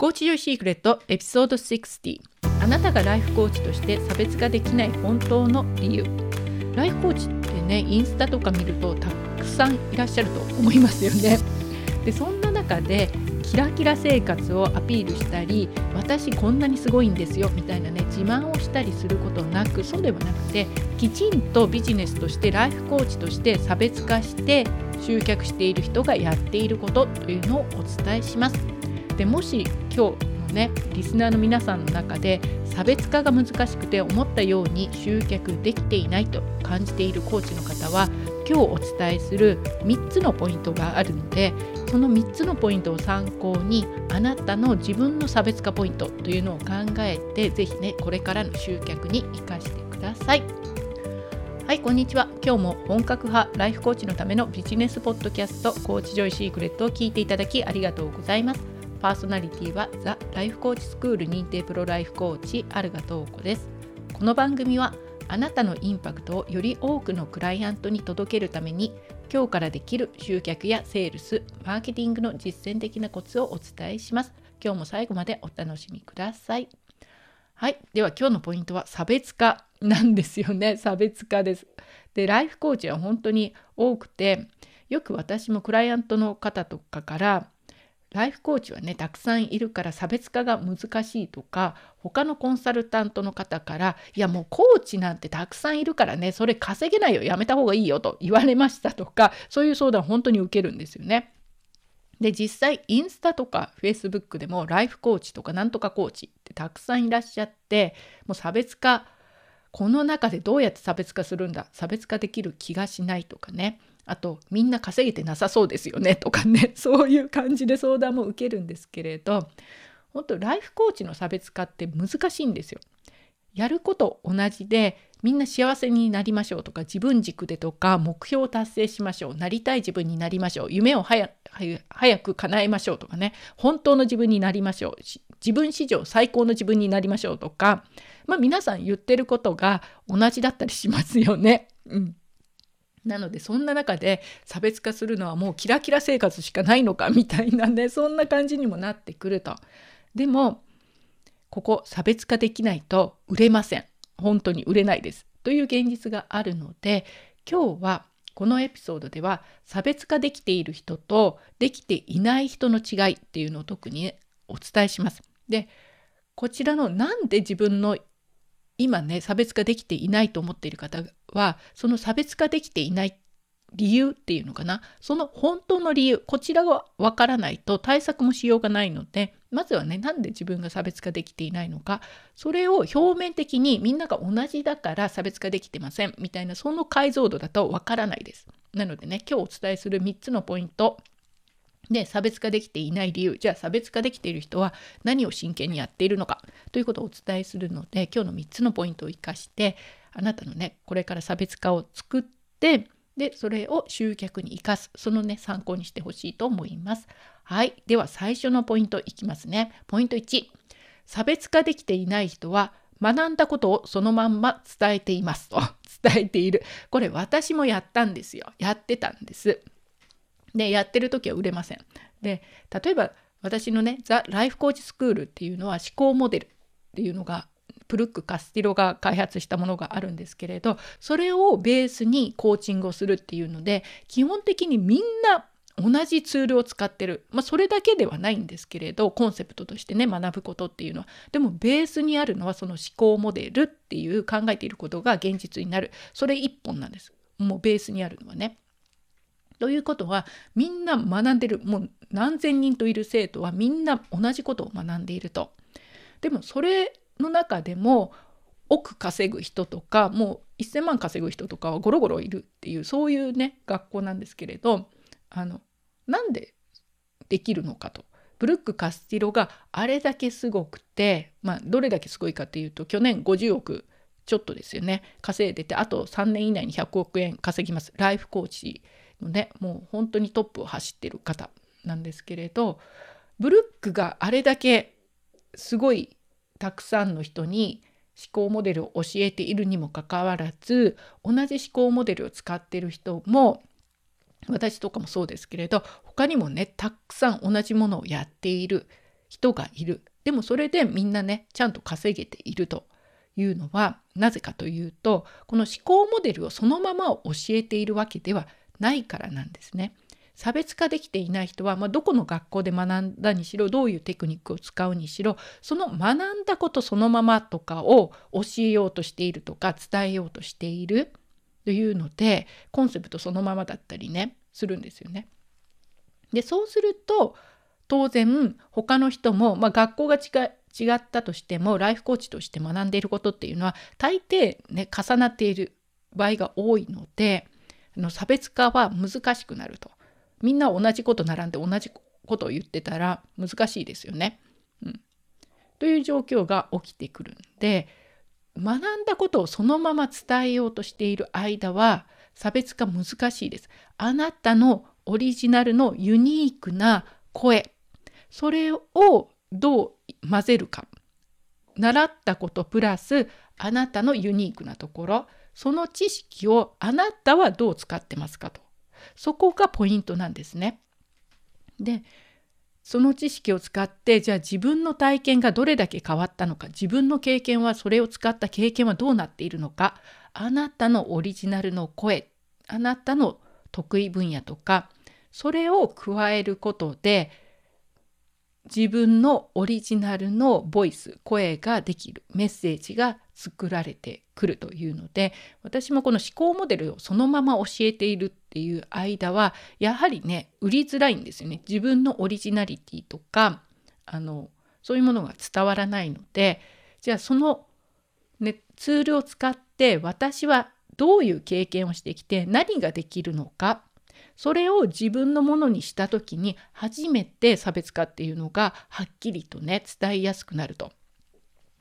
コーチジシークレットエピソード60あなたがライフコーチとして差別化できない本当の理由。ライフコーチってねインスタとか見るとたくさんいらっしゃると思いますよね。でそんな中でキラキラ生活をアピールしたり私こんなにすごいんですよみたいなね自慢をしたりすることなくそうではなくてきちんとビジネスとしてライフコーチとして差別化して集客している人がやっていることというのをお伝えします。でもし今日のねリスナーの皆さんの中で差別化が難しくて思ったように集客できていないと感じているコーチの方は今日お伝えする3つのポイントがあるのでその3つのポイントを参考にあなたの自分の差別化ポイントというのを考えて是非ねこれからの集客に生かしてください。はいこんにちは今日も本格派ライフコーチのためのビジネスポッドキャストコーチジョイシークレットを聞いていただきありがとうございます。パーソナリティはザ・ライフコーチスクール認定プロライフコーチアルガトーコですこの番組はあなたのインパクトをより多くのクライアントに届けるために今日からできる集客やセールスマーケティングの実践的なコツをお伝えします。今日も最後までお楽しみください。はい。では今日のポイントは差別化なんですよね。差別化です。でライフコーチは本当に多くてよく私もクライアントの方とかからライフコーチはねたくさんいるから差別化が難しいとか他のコンサルタントの方からいやもうコーチなんてたくさんいるからねそれ稼げないよやめた方がいいよと言われましたとかそういう相談本当に受けるんですよね。で実際インスタとかフェイスブックでもライフコーチとかなんとかコーチってたくさんいらっしゃってもう差別化この中でどうやって差別化するんだ差別化できる気がしないとかねあとみんな稼げてなさそうですよねとかね そういう感じで相談も受けるんですけれど本当ライフコーチの差別化って難しいんですよ。やること同じでみんな幸せになりましょうとか自分軸でとか目標を達成しましょうなりたい自分になりましょう夢を早く叶えましょうとかね本当の自分になりましょう自分史上最高の自分になりましょうとか、まあ、皆さん言ってることが同じだったりしますよね。うんなのでそんな中で差別化するのはもうキラキラ生活しかないのかみたいなね そんな感じにもなってくると。でもここ差別化できないと売れません。本当に売れないです。という現実があるので今日はこのエピソードでは差別化できている人とできていない人の違いっていうのを特に、お伝えします。でこちらのなんで自分の今ね差別化できていないと思っている方はその差別化できていない理由っていうのかな。その本当の理由こちらがわからないと対策もしようがないのでまずはねなんで自分が差別化できていないのか。それを表面的にみんなが同じだから差別化できてませんみたいなその解像度だとわからないです。なのでね今日お伝えする3つのポイント。で差別化できていない理由。じゃあ差別化できている人は何を真剣にやっているのか。ということをお伝えするので今日の3つのポイントを生かしてあなたのねこれから差別化を作ってでそれを集客に生かすそのね参考にしてほしいと思います。はいでは最初のポイントいきますね。ポイント1差別化できていない人は学んだことをそのまんま伝えていますと 伝えているこれ私もやったんですよやってたんです。でやってる時は売れません。で例えば私のねザ・ライフコーチスクールっていうのは思考モデルっていうのがプルック・カスティロが開発したものがあるんですけれどそれをベースにコーチングをするっていうので基本的にみんな同じツールを使ってる、まあ、それだけではないんですけれどコンセプトとしてね学ぶことっていうのは。でもベースにあるのはその思考モデルっていう考えていることが現実になる。それ一本なんです。もうベースにあるのはね。ということはみんな学んでる。もう何千人といる生徒はみんな同じことを学んでいると。でもそれの中でも億稼ぐ人とかもう1,000万稼ぐ人とかはゴロゴロいるっていうそういうね学校なんですけれどあのなんでできるのかと。ブルック・カスティロがあれだけすごくて、まあ、どれだけすごいかっていうと去年50億ちょっとですよね稼いでてあと3年以内に100億円稼ぎますライフコーチのねもう本当にトップを走ってる方なんですけれどブルックがあれだけすごいたくさんの人に思考モデルを教えているにもかかわらず同じ思考モデルを使ってる人も私とかもそうですけれど他にもねたくさん同じものをやっている人がいるでもそれでみんなねちゃんと稼げているというのはなぜかというとこの思考モデルをそのまま教えているわけではないからなんですね。差別化できていない人は、まあ、どこの学校で学んだにしろどういうテクニックを使うにしろその学んだことそのままとかを教えようとしているとか伝えようとしているというのでコンセプトそのままだったりねするんですよね。でそうすると当然他の人も、まあ、学校が違ったとしてもライフコーチとして学んでいることっていうのは大抵ね重なっている場合が多いのでの差別化は難しくなると。みんな同じこと並んで同じことを言ってたら難しいですよね。うん、という状況が起きてくるんで学んだことをそのまま伝えようとしている間は差別化難しいです。あなたのオリジナルのユニークな声それをどう混ぜるか習ったことプラスあなたのユニークなところその知識をあなたはどう使ってますかとそこがポイントなんですね。でその知識を使ってじゃあ自分の体験がどれだけ変わったのか自分の経験はそれを使った経験はどうなっているのかあなたのオリジナルの声あなたの得意分野とかそれを加えることで自分のオリジナルのボイス声ができるメッセージが作られてくるというので私もこの思考モデルをそのまま教えているっていう間はやはりね売りづらいんですよね。自分のオリジナリティとかあのそういうものが伝わらないのでじゃあその、ね、ツールを使って私はどういう経験をしてきて何ができるのかそれを自分のものにした時に初めて差別化っていうのがはっきりとね伝えやすくなると。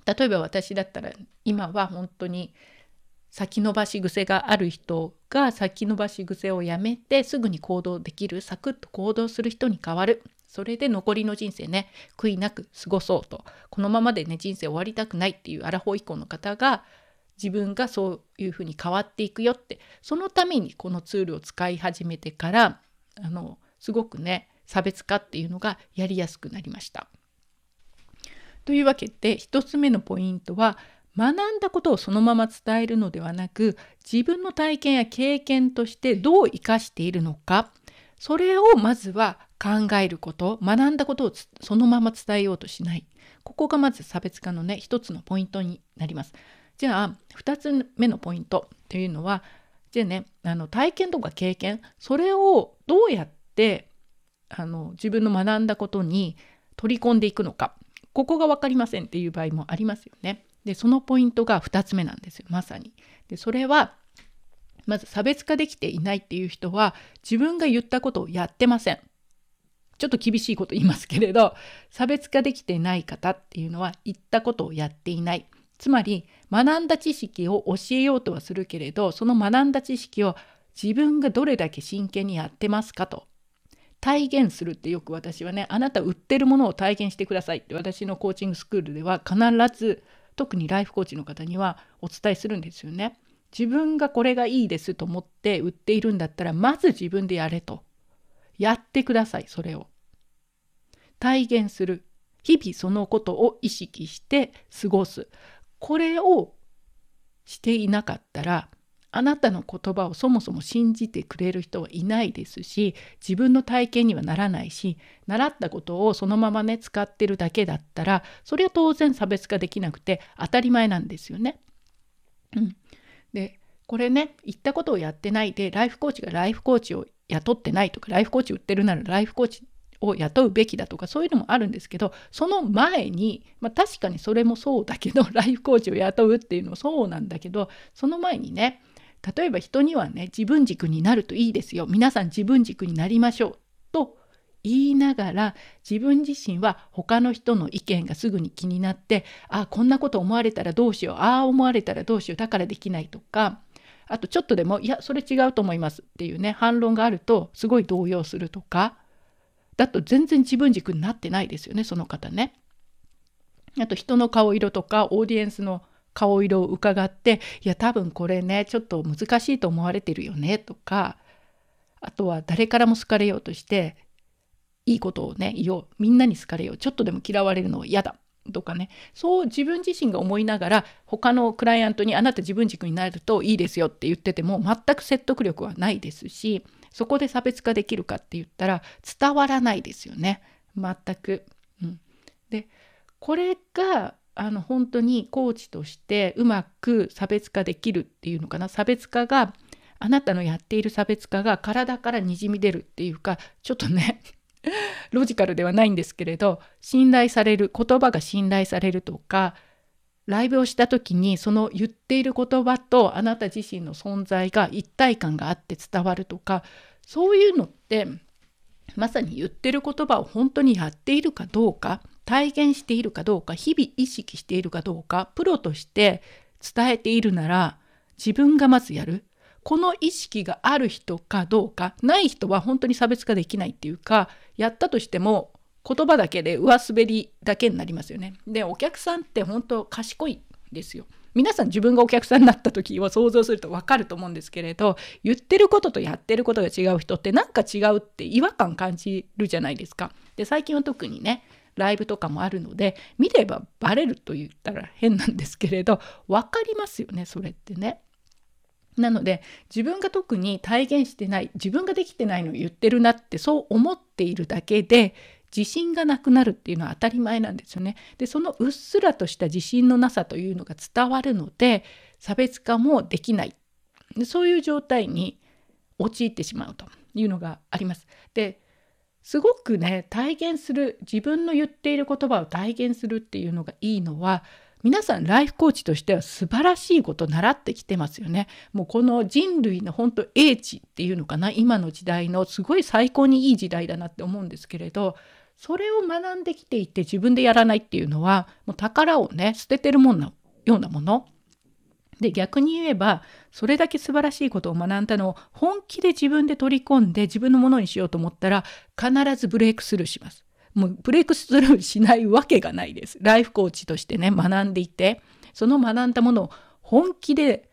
例えば私だったら今は本当に先延ばし癖がある人が先延ばし癖をやめてすぐに行動できるサクッと行動する人に変わる。それで残りの人生ね悔いなく過ごそうと。このままでね人生終わりたくないっていうアラフォー以降の方が自分がそういうふうに変わっていくよってそのためにこのツールを使い始めてからあのすごくね差別化っていうのがやりやすくなりました。というわけで1つ目のポイントは学んだことをそのまま伝えるのではなく自分の体験や経験としてどう生かしているのかそれをまずは考えること学んだことをそのまま伝えようとしないここがまず差別化のね一つのポイントになります。じゃあ2つ目のポイントというのはじゃあねあの体験とか経験それをどうやってあの自分の学んだことに取り込んでいくのかここが分かりませんっていう場合もありますよね。でそのポイントが2つ目なんですよまさに。でそれはまず差別化できていないっていう人は自分が言ったことをやってません。ちょっと厳しいこと言いますけれど差別化できてない方っていうのは言ったことをやっていない。つまり学んだ知識を教えようとはするけれどその学んだ知識を自分がどれだけ真剣にやってますかと体現するってよく私はねあなた売ってるものを体現してくださいって私のコーチングスクールでは必ず特にライフコーチの方にはお伝えするんですよね。自分がこれがいいですと思って売っているんだったらまず自分でやれと。やってくださいそれを。体現する。日々そのことを意識して過ごす。これをしていなかったらあなたの言葉をそもそも信じてくれる人はいないですし自分の体験にはならないし習ったことをそのままね使ってるだけだったらそれは当然差別化できなくて当たり前なんですよね。うん、でこれね言ったことをやってないでライフコーチがライフコーチを雇ってないとかライフコーチ売ってるならライフコーチを雇うべきだとかそういうのもあるんですけどその前に、まあ、確かにそれもそうだけど ライフコーチを雇うっていうのもそうなんだけどその前にね例えば人にはね自分軸になるといいですよ。皆さん自分軸になりましょう。と言いながら自分自身は他の人の意見がすぐに気になってあこんなこと思われたらどうしよう。ああ思われたらどうしよう。だからできないとかあとちょっとでもいやそれ違うと思いますっていうね反論があるとすごい動揺するとかだと全然自分軸になってないですよねその方ね。あと人の顔色とかオーディエンスの顔色を伺っていや多分これねちょっと難しいと思われてるよねとかあとは誰からも好かれようとしていいことをね言おうみんなに好かれようちょっとでも嫌われるのは嫌だとかねそう自分自身が思いながら他のクライアントにあなた自分軸になるといいですよって言ってても全く説得力はないですしそこで差別化できるかって言ったら伝わらないですよね。全く。うん、でこれがあの本当にコーチとしてうまく差別化できるっていうのかな。差別化があなたのやっている差別化が体からにじみ出るっていうかちょっとね ロジカルではないんですけれど信頼される言葉が信頼されるとかライブをした時にその言っている言葉とあなた自身の存在が一体感があって伝わるとかそういうのってまさに言ってる言葉を本当にやっているかどうか体現しているかどうか日々意識しているかどうかプロとして伝えているなら自分がまずやる。この意識がある人かどうかない人は本当に差別化できないっていうかやったとしても言葉だけで上滑りだけになりますよね。でお客さんって本当賢いですよ。皆さん自分がお客さんになった時を想像すると分かると思うんですけれど言ってることとやってることが違う人ってなんか違うって違和感感じるじゃないですか。で最近は特にねライブとかもあるので見ればバレると言ったら変なんですけれど分かりますよねそれってね。なので自分が特に体現してない自分ができてないのを言ってるなってそう思っているだけで自信がなくなるっていうのは当たり前なんですよね。でそのうっすらとした自信のなさというのが伝わるので差別化もできないでそういう状態に陥ってしまうというのがあります。ですごくね体現する自分の言っている言葉を体現するっていうのがいいのは皆さんライフコーチとしては素晴らしいことを習ってきてますよね。もうこの人類の本当英知っていうのかな？今の時代のすごい最高にいい時代だなって思うんですけれどそれを学んできていて自分でやらないっていうのはもう宝をね捨ててるもんなようなもの。で逆に言えばそれだけ素晴らしいことを学んだのを本気で自分で取り込んで自分のものにしようと思ったら必ずブレイクスルーします。もうブレイクスルーしないわけがないです。ライフコーチとしてね、学んでいて、その学んだものを本気で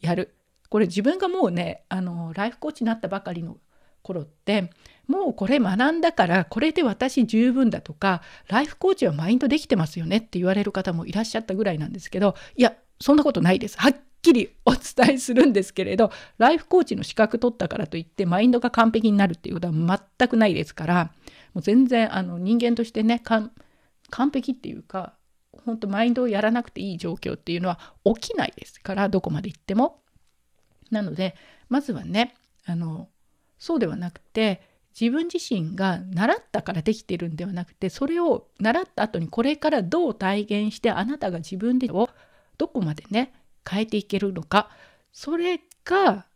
やる。これ自分がもうね、あの、ライフコーチになったばかりの頃って、もうこれ学んだからこれで私十分だとかライフコーチはマインドできてますよねって言われる方もいらっしゃったぐらいなんですけどいやそんなことないですはっきりお伝えするんですけれどライフコーチの資格取ったからといってマインドが完璧になるっていうことは全くないですからもう全然あの人間としてね完璧っていうか本当マインドをやらなくていい状況っていうのは起きないですからどこまで行っても。なのでまずはねあのそうではなくて自分自身が習ったからできてるんではなくてそれを習った後にこれからどう体現してあなたが自分でをどこまでね変えていけるのかそれが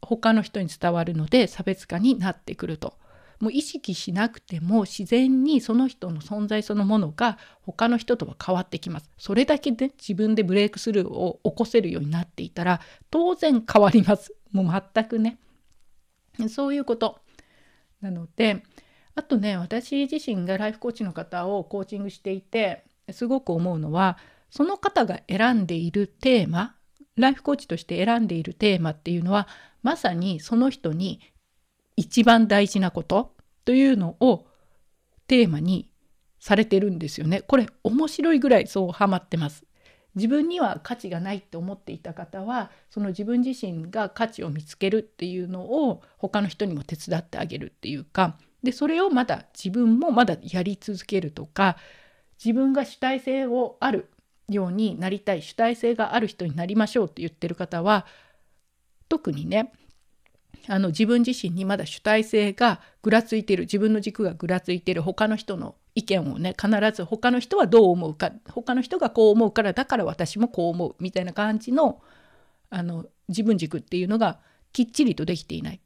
他の人に伝わるので差別化になってくるともう意識しなくても自然にその人の存在そのものが他の人とは変わってきます。それだけで自分でブレイクスルーを起こせるようになっていたら当然変わります。もう全くね。そういうこと。なのであとね私自身がライフコーチの方をコーチングしていてすごく思うのはその方が選んでいるテーマライフコーチとして選んでいるテーマっていうのはまさにその人に一番大事なことというのをテーマにされてるんですよね。これ面白いぐらいそうハマってます。自分には価値がないって思っていた方はその自分自身が価値を見つけるっていうのを他の人にも手伝ってあげるっていうかでそれをまだ自分もまだやり続けるとか自分が主体性をあるようになりたい主体性がある人になりましょうって言ってる方は特にねあの自分自身にまだ主体性がぐらついてる自分の軸がぐらついてる他の人の意見をね必ず他の人はどう思うか他の人がこう思うからだから私もこう思うみたいな感じのあの自分軸っていうのがきっちりとできていない。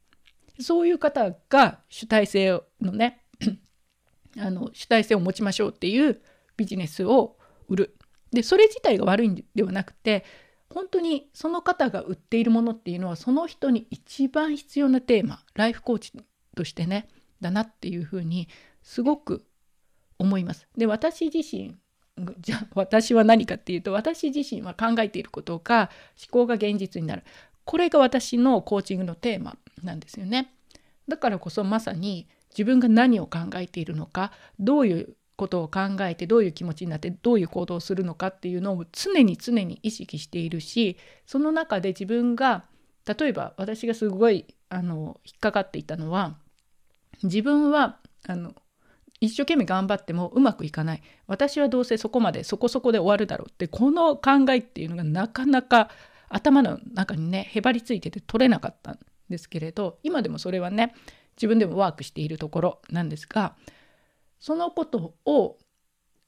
そういう方が主体性のね あの主体性を持ちましょうっていうビジネスを売る。でそれ自体が悪いんではなくて本当にその方が売っているものっていうのはその人に一番必要なテーマライフコーチとしてねだなっていうふうにすごく思います。で私自身じゃあ私は何かっていうと私自身は考えていることが思考が現実になるこれが私のコーチングのテーマなんですよね。だからこそまさに自分が何を考えているのかどういうことを考えてどういう気持ちになってどういう行動をするのかっていうのを常に常に意識しているしその中で自分が例えば私がすごいあの引っかかっていたのは自分はあの一生懸命頑張ってもうまくいかない。私はどうせそこまでそこそこで終わるだろうってこの考えっていうのがなかなか頭の中にねへばりついてて取れなかったんですけれど今でもそれはね自分でもワークしているところなんですがそのことを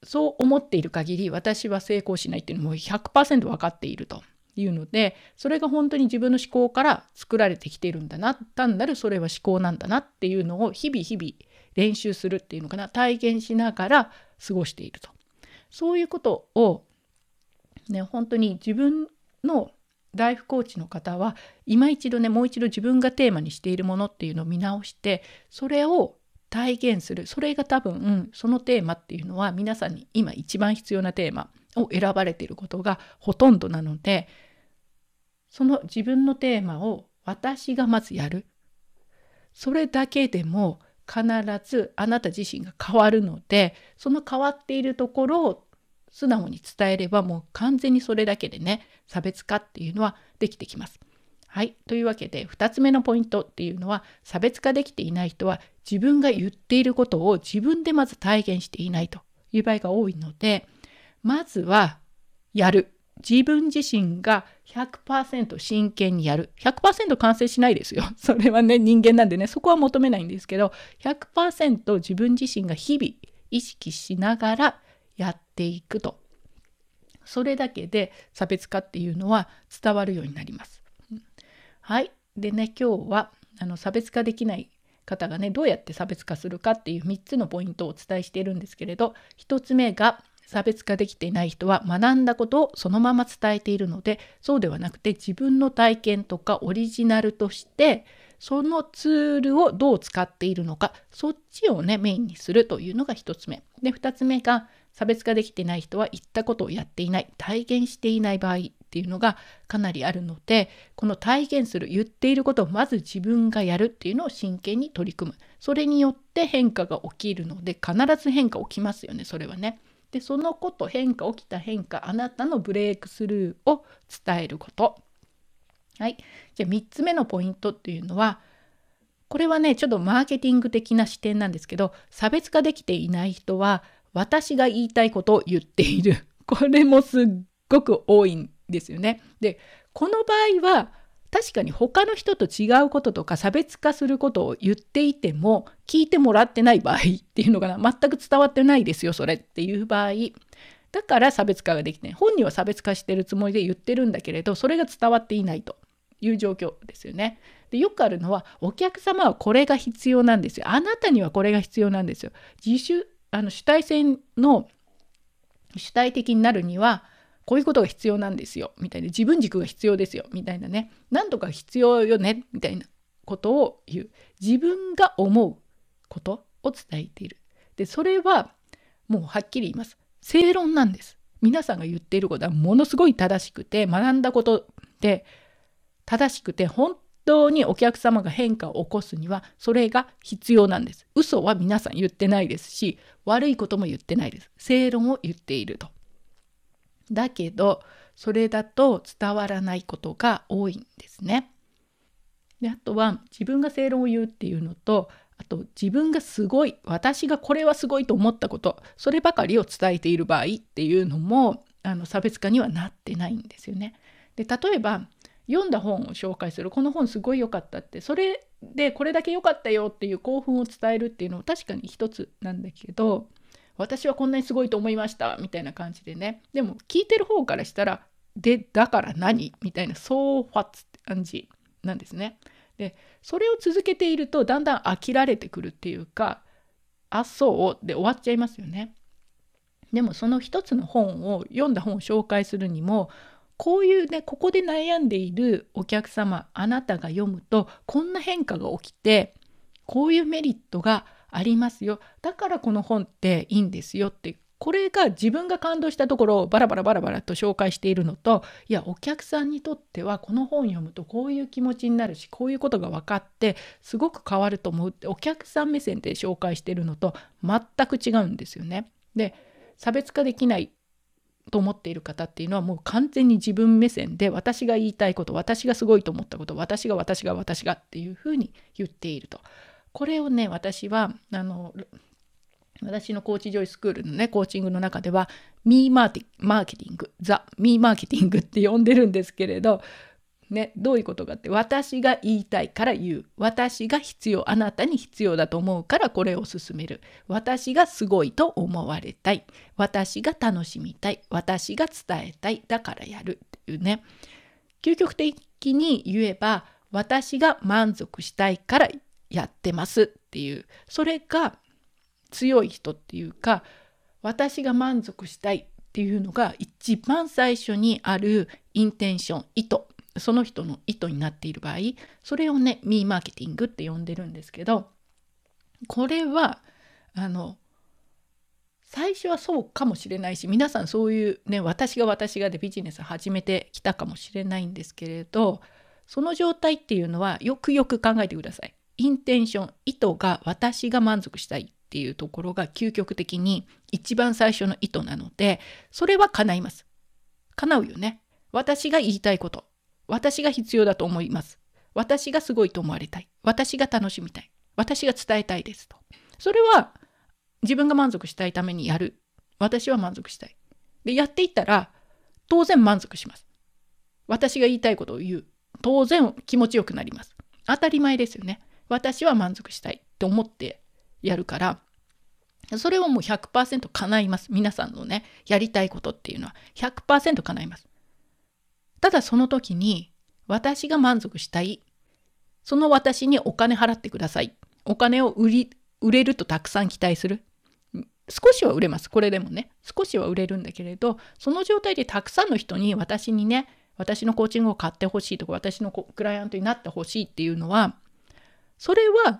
そう思っている限り私は成功しないっていうのも100%分かっているというのでそれが本当に自分の思考から作られてきているんだな単なるそれは思考なんだなっていうのを日々日々練習するっていうのかな。体験しながら過ごしていると。そういうことをね本当に自分のライフコーチの方は今一度ねもう一度自分がテーマにしているものっていうのを見直してそれを体現する。それが多分、うん、そのテーマっていうのは皆さんに今一番必要なテーマを選ばれていることがほとんどなのでその自分のテーマを私がまずやる。それだけでも必ずあなた自身が変わるのでその変わっているところを素直に伝えればもう完全にそれだけでね差別化っていうのはできてきます。はい。というわけで2つ目のポイントっていうのは差別化できていない人は自分が言っていることを自分でまず体現していないという場合が多いのでまずはやる。自分自身が100%真剣にやる。100%完成しないですよ。それはね、人間なんでね、そこは求めないんですけど、100%自分自身が日々意識しながらやっていくと。それだけで差別化っていうのは伝わるようになります。はい。でね、今日はあの差別化できない方がね、どうやって差別化するかっていう3つのポイントをお伝えしているんですけれど、1つ目が差別化できていない人は学んだことをそのまま伝えているのでそうではなくて自分の体験とかオリジナルとしてそのツールをどう使っているのかそっちをねメインにするというのが1つ目で2つ目が差別化できていない人は言ったことをやっていない体現していない場合っていうのがかなりあるのでこの体現する言っていることをまず自分がやるっていうのを真剣に取り組むそれによって変化が起きるので必ず変化起きますよねそれはね。でそのこと変化起きた変化あなたのブレイクスルーを伝えること。はい、じゃあ3つ目のポイントっていうのはこれはねちょっとマーケティング的な視点なんですけど差別化できていない人は私が言いたいことを言っているこれもすっごく多いんですよね。でこの場合は確かに他の人と違うこととか差別化することを言っていても聞いてもらってない場合っていうのかな全く伝わってないですよそれっていう場合だから差別化ができて本人は差別化してるつもりで言ってるんだけれどそれが伝わっていないという状況ですよね。でよくあるのはお客様はこれが必要なんですよ。あなたにはこれが必要なんですよ。自主あの主体性の主体的になるにはこういうことが必要なんですよみたいな。自分軸が必要ですよみたいなね。何とか必要よねみたいなことを言う。自分が思うことを伝えている。でそれはもうはっきり言います。正論なんです。皆さんが言っていることはものすごい正しくて学んだことで正しくて本当にお客様が変化を起こすにはそれが必要なんです。嘘は皆さん言ってないですし悪いことも言ってないです。正論を言っていると。だけどそれだと伝わらないことが多いんですね。であとは自分が正論を言うっていうのとあと自分がすごい私がこれはすごいと思ったことそればかりを伝えている場合っていうのもあの差別化にはなってないんですよね。で例えば読んだ本を紹介するこの本すごい良かったってそれでこれだけ良かったよっていう興奮を伝えるっていうのは確かに一つなんだけど私はこんなにすごいと思いましたみたいな感じでねでも聞いてる方からしたらでだから何？みたいなそうファッツって感じなんですね。でそれを続けているとだんだん飽きられてくるっていうかあそう？で終わっちゃいますよね。でもその一つの本を読んだ本を紹介するにもこういうねここで悩んでいるお客様あなたが読むとこんな変化が起きてこういうメリットがありますよだからこの本っていいんですよってこれが自分が感動したところをバラバラバラバラと紹介しているのといやお客さんにとってはこの本読むとこういう気持ちになるしこういうことが分かってすごく変わると思うってお客さん目線で紹介しているのと全く違うんですよね。で差別化できないと思っている方っていうのはもう完全に自分目線で私が言いたいこと私がすごいと思ったこと私が私が私がっていうふうに言っていると。これをね私はあの私のコーチジョイスクールのね、コーチングの中では、ミーマーティマーケティング、ザ・ミーマーケティングって呼んでるんですけれど、ね、どういうことかって、私が言いたいから言う。私が必要、あなたに必要だと思うからこれを進める。私がすごいと思われたい。私が楽しみたい。私が伝えたい。だからやるっていうね。究極的に言えば、私が満足したいからやってますっていう。それが強い人っていうか私が満足したいっていうのが一番最初にあるインテンション意図その人の意図になっている場合それをねミーマーケティングって呼んでるんですけどこれはあの最初はそうかもしれないし皆さんそういうね私が私がでビジネス始めてきたかもしれないんですけれどその状態っていうのはよくよく考えてください。インテンション意図が私が満足したいっていうところが究極的に一番最初の意図なのでそれは叶います。叶うよね。私が言いたいこと。私が必要だと思います。私がすごいと思われたい。私が楽しみたい。私が伝えたいですと。それは自分が満足したいためにやる。私は満足したい。で、やっていったら当然満足します。私が言いたいことを言う。当然気持ちよくなります。当たり前ですよね。私は満足したいって思ってやるからそれはもう100%叶います。皆さんのねやりたいことっていうのは。100%叶います。ただその時に私が満足したい。その私にお金払ってください。お金を売り売れるとたくさん期待する。少しは売れます。これでもね。少しは売れるんだけれどその状態でたくさんの人に私にね私のコーチングを買ってほしいとか私のクライアントになってほしいっていうのはそれは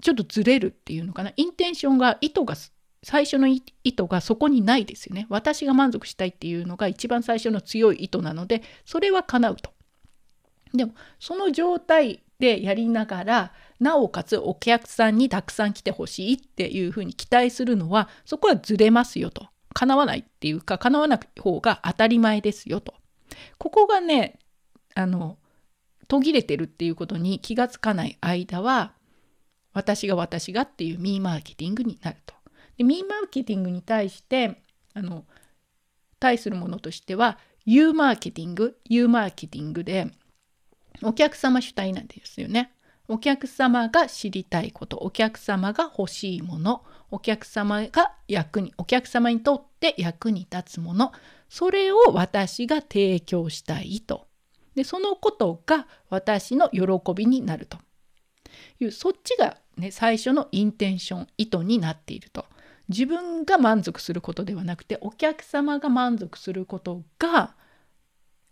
ちょっとずれるっていうのかな？インテンションが意図が最初の意図がそこにないですよね。私が満足したいっていうのが一番最初の強い意図なのでそれは叶うと。でもその状態でやりながらなおかつお客さんにたくさん来てほしいっていうふうに期待するのはそこはずれますよと。叶わないっていうか叶わない方が当たり前ですよと。ここがねあの途切れてるっていうことに気がつかない間は私が私がっていうミーマーケティングになると。でミーマーケティングに対してあの対するものとしては U マーケティング U マーケティングでお客様主体なんですよね。お客様が知りたいことお客様が欲しいものお客様が役にお客様にとって役に立つものそれを私が提供したいとでそのことが私の喜びになると。いうそっちがね、最初のインテンション意図になっていると。自分が満足することではなくてお客様が満足することが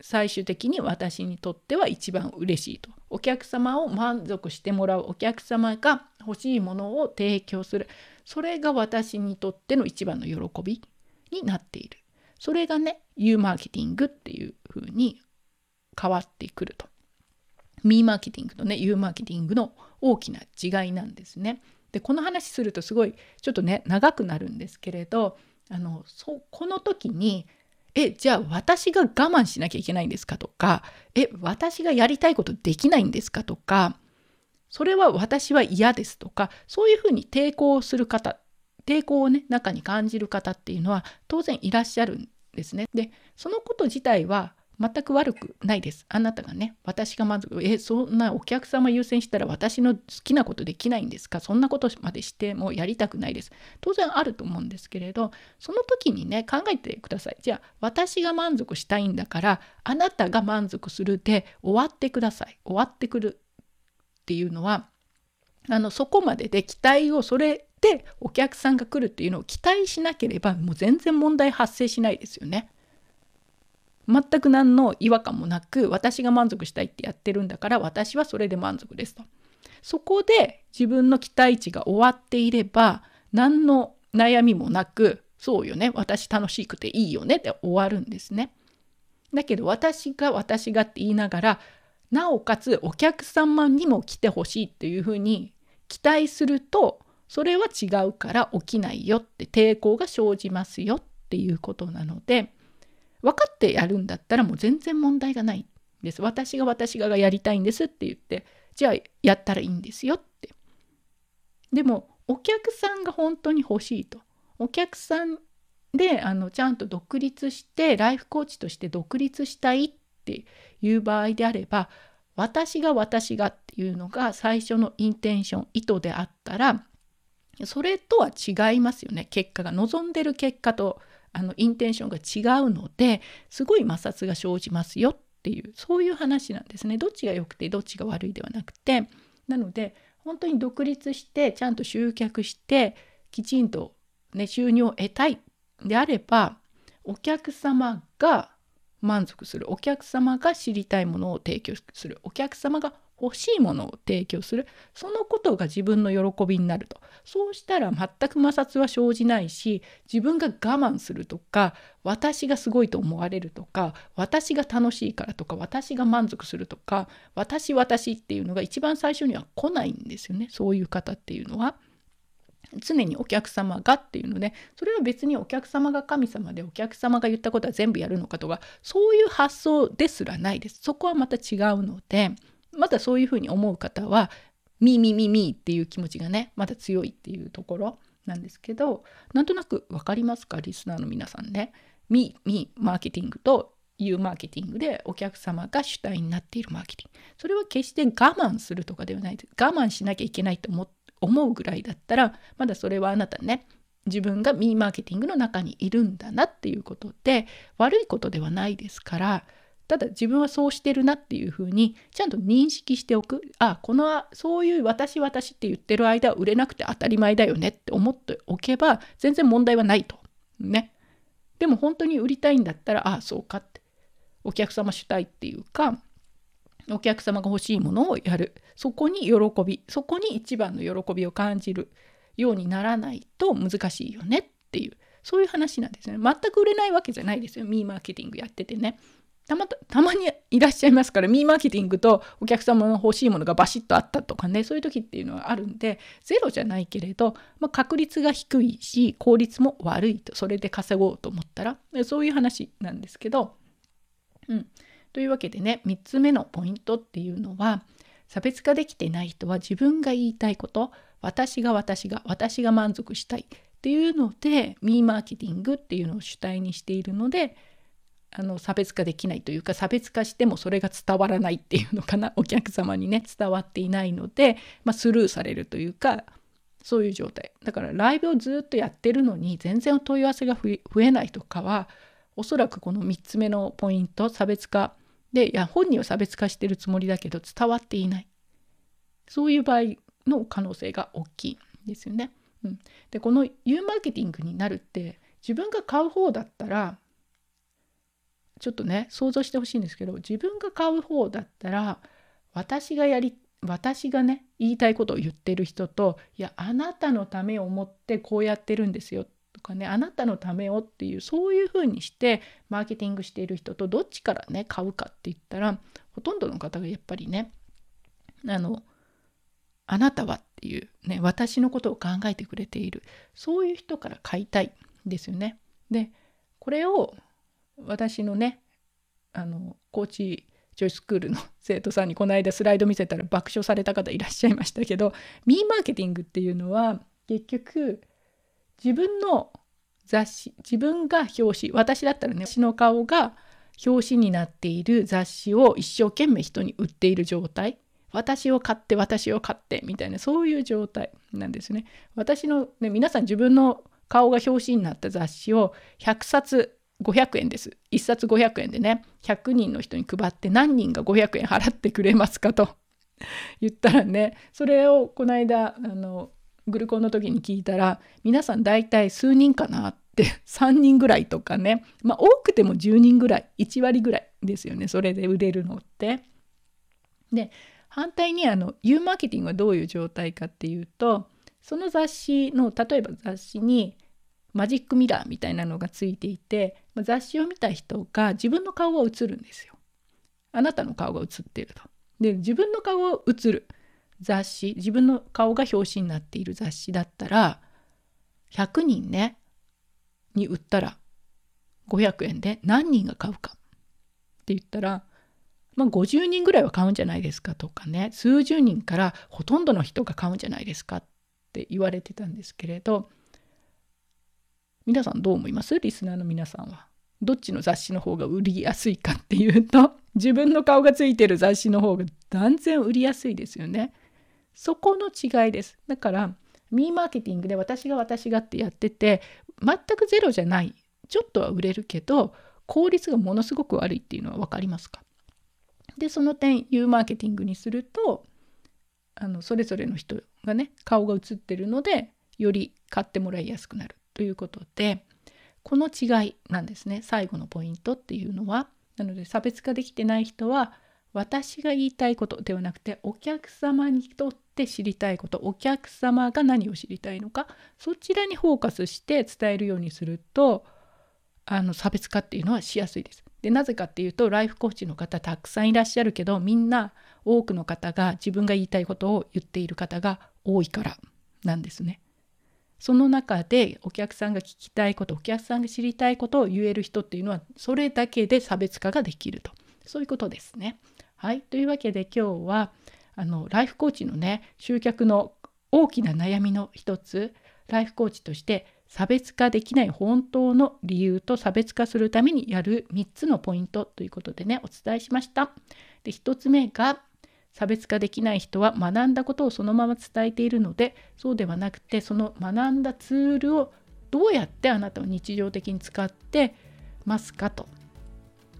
最終的に私にとっては一番嬉しいと。お客様を満足してもらうお客様が欲しいものを提供する。それが私にとっての一番の喜びになっている。それがね U マーケティングっていう風に変わってくるとミーマーケティングとね U マーケティングの大きな違いなんですね。でこの話するとすごいちょっとね長くなるんですけれどあのそこの時にえじゃあ私が我慢しなきゃいけないんですかとかえ私がやりたいことできないんですかとかそれは私は嫌ですとかそういうふうに抵抗する方抵抗をね中に感じる方っていうのは当然いらっしゃるんですね。でそのこと自体は全く悪くないです。あなたがね、私がまず、え、そんなお客様優先したら私の好きなことできないんですか？そんなことまでしてもやりたくないです。当然あると思うんですけれど、その時にね、考えてください。じゃあ、私が満足したいんだから、あなたが満足するで終わってください。終わってくるっていうのは、あの、そこまでで期待をそれでお客さんが来るっていうのを期待しなければ、もう全然問題発生しないですよね。全く何の違和感もなく私が満足したいってやってるんだから私はそれで満足ですと。そこで自分の期待値が終わっていれば何の悩みもなくそうよね私楽しくていいよねって終わるんですね。だけど私が私がって言いながらなおかつお客様にも来てほしいっていうふうに期待するとそれは違うから起きないよって抵抗が生じますよっていうことなので分かってやるんだったらもう全然問題がないんです。私が私がやりたいんですって言ってじゃあやったらいいんですよって。でもお客さんが本当に欲しいと。お客さんであのちゃんと独立してライフコーチとして独立したいっていう場合であれば私が私がっていうのが最初のインテンション意図であったらそれとは違いますよね結果が望んでる結果とあのインテンションが違うのですごい摩擦が生じますよっていうそういう話なんですね。どっちが良くてどっちが悪いではなくて。なので本当に独立してちゃんと集客してきちんと、ね、収入を得たい。であればお客様が満足する。お客様が知りたいものを提供する。お客様が欲しいものを提供する。そのことが自分の喜びになると。そうしたら全く摩擦は生じないし自分が我慢するとか私がすごいと思われるとか私が楽しいからとか私が満足するとか私私っていうのが一番最初には来ないんですよね。そういう方っていうのは。常にお客様がっていうのでそれは別にお客様が神様でお客様が言ったことは全部やるのかとかそういう発想ですらないです。そこはまた違うのでまだそういうふうに思う方は「ミーミーミーミー」っていう気持ちがねまだ強いっていうところなんですけどなんとなく分かりますか？リスナーの皆さんね。ミーミーマーケティングというマーケティングでお客様が主体になっているマーケティング。それは決して我慢するとかではない。です我慢しなきゃいけないと思思うぐらいだったらまだそれはあなたね自分がミーマーケティングの中にいるんだなっていうことで悪いことではないですからただ自分はそうしてるなっていうふうにちゃんと認識しておく。あこのそういう私私って言ってる間は売れなくて当たり前だよねって思っておけば全然問題はないと。ね。でも本当に売りたいんだったらああそうかって。お客様主体っていうかお客様が欲しいものをやる。そこに喜びそこに一番の喜びを感じるようにならないと難しいよねっていう。そういう話なんですね。全く売れないわけじゃないですよ。ミーマーケティングやっててね。たまたまにいらっしゃいますからミーマーケティングとお客様の欲しいものがバシッとあったとかねそういう時っていうのはあるんでゼロじゃないけれど、まあ、確率が低いし効率も悪いとそれで稼ごうと思ったらそういう話なんですけど、うん、というわけでね3つ目のポイントっていうのは差別化できてない人は自分が言いたいこと私が私が私が満足したいっていうのでミーマーケティングっていうのを主体にしているのであの差別化できないというか差別化してもそれが伝わらないっていうのかな お客様にね伝わっていないので、まあ、スルーされるというかそういう状態。だからライブをずっとやってるのに全然問い合わせが増えないとかはおそらくこの3つ目のポイント差別化でいや本人は差別化してるつもりだけど伝わっていない。そういう場合の可能性が大きいんですよね。うん、でこの U マーケティングになるって自分が買う方だったらちょっとね想像してほしいんですけど自分が買う方だったら私がやり私がね言いたいことを言ってる人といやあなたのためを思ってこうやってるんですよとかねあなたのためをっていうそういうふうにしてマーケティングしている人とどっちからね買うかって言ったらほとんどの方がやっぱりねあのあなたはっていうね私のことを考えてくれているそういう人から買いたいですよね。でこれを私のねあのコーチジョイスクールの生徒さんにこの間スライド見せたら爆笑された方いらっしゃいましたけどミーマーケティングっていうのは結局自分の雑誌自分が表紙私だったらね私の顔が表紙になっている雑誌を一生懸命人に売っている状態私を買って私を買ってみたいなそういう状態なんですね。私の、ね、皆さん自分の顔が表紙になった雑誌を100冊500円です。1冊500円でね100人の人に配って何人が500円払ってくれますかと 言ったらねそれをこの間あのグルコンの時に聞いたら皆さん大体数人かなって3人ぐらいとかねまあ多くても10人ぐらい1割ぐらいですよねそれで売れるのって。で反対にあの U マーケティングはどういう状態かっていうとその雑誌の例えば雑誌にマジックミラーみたいなのがついていて雑誌を見た人が自分の顔が映るんですよ。あなたの顔が映っていると。で自分の顔が映る雑誌自分の顔が表紙になっている雑誌だったら100人ねに売ったら500円で何人が買うかって言ったら、まあ、50人ぐらいは買うんじゃないですかとかね数十人からほとんどの人が買うんじゃないですかって言われてたんですけれど皆さんどう思います？リスナーの皆さんは。どっちの雑誌の方が売りやすいかっていうと 自分の顔がついてる雑誌の方が断然売りやすいですよね。そこの違いです。だからミーマーケティングで私が私がってやってて全くゼロじゃないちょっとは売れるけど効率がものすごく悪いっていうのは分かりますか？でその点 U マーケティングにするとあのそれぞれの人がね顔が映ってるのでより買ってもらいやすくなるということでこの違いなんですね最後のポイントっていうのはなので差別化できてない人は私が言いたいことではなくてお客様にとって知りたいことお客様が何を知りたいのかそちらにフォーカスして伝えるようにするとあの差別化っていうのはしやすいです。でなぜかっていうとライフコーチの方たくさんいらっしゃるけどみんな多くの方が自分が言いたいことを言っている方が多いからなんですね。その中でお客さんが聞きたいことお客さんが知りたいことを言える人っていうのはそれだけで差別化ができるとそういうことですね。はい、というわけで今日はあのライフコーチのね集客の大きな悩みの一つライフコーチとして差別化できない本当の理由と差別化するためにやる3つのポイントということでねお伝えしました。で1つ目が差別化できない人は学んだことをそのまま伝えているのでそうではなくてその学んだツールをどうやってあなたは日常的に使ってますかと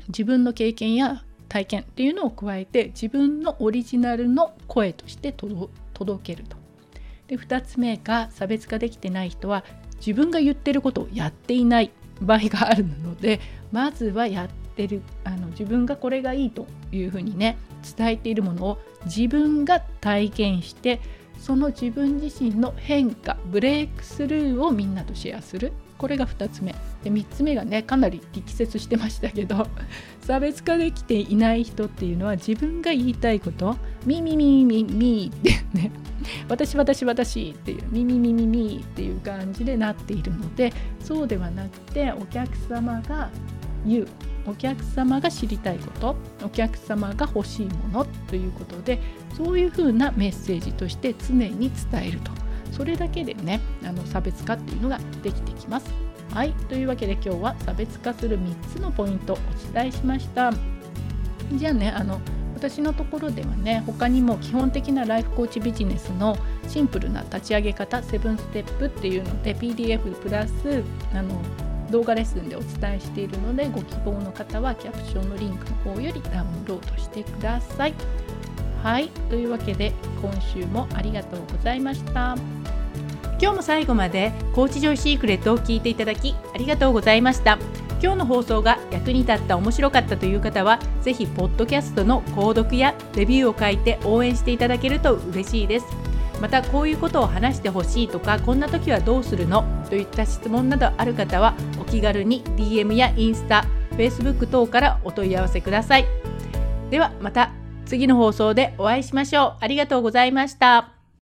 自分の経験や体験っていうのを加えて自分のオリジナルの声として届けると。で2つ目が差別化できてない人は自分が言ってることをやっていない場合があるのでまずはやっててるあの自分がこれがいいというふうにね伝えているものを自分が体験してその自分自身の変化ブレイクスルーをみんなとシェアする。これが2つ目。で3つ目がねかなり力説してましたけど 差別化できていない人っていうのは自分が言いたいことミミミミミってね 私私私っていうミミミミミっていう感じでなっているのでそうではなくてお客様が言う。お客様が知りたいことお客様が欲しいものということでそういうふうなメッセージとして常に伝えるとそれだけでねあの差別化っていうのができてきます。はいというわけで今日は差別化する3つのポイントをお伝えしました。じゃあねあの私のところではね他にも基本的なライフコーチビジネスのシンプルな立ち上げ方7ステップっていうので PDF プラスあの動画レッスンでお伝えしているのでご希望の方はキャプションのリンクの方よりダウンロードしてください。はいというわけで今週もありがとうございました。今日も最後までコーチジョイシークレットを聞いていただきありがとうございました今日の放送が役に立った面白かったという方はぜひポッドキャストの購読やレビューを書いて応援していただけると嬉しいですまたこういうことを話してほしいとかこんな時はどうするの？といった質問などある方はお気軽に DM やインスタ Facebook 等からお問い合わせください。ではまた次の放送でお会いしましょう。ありがとうございました。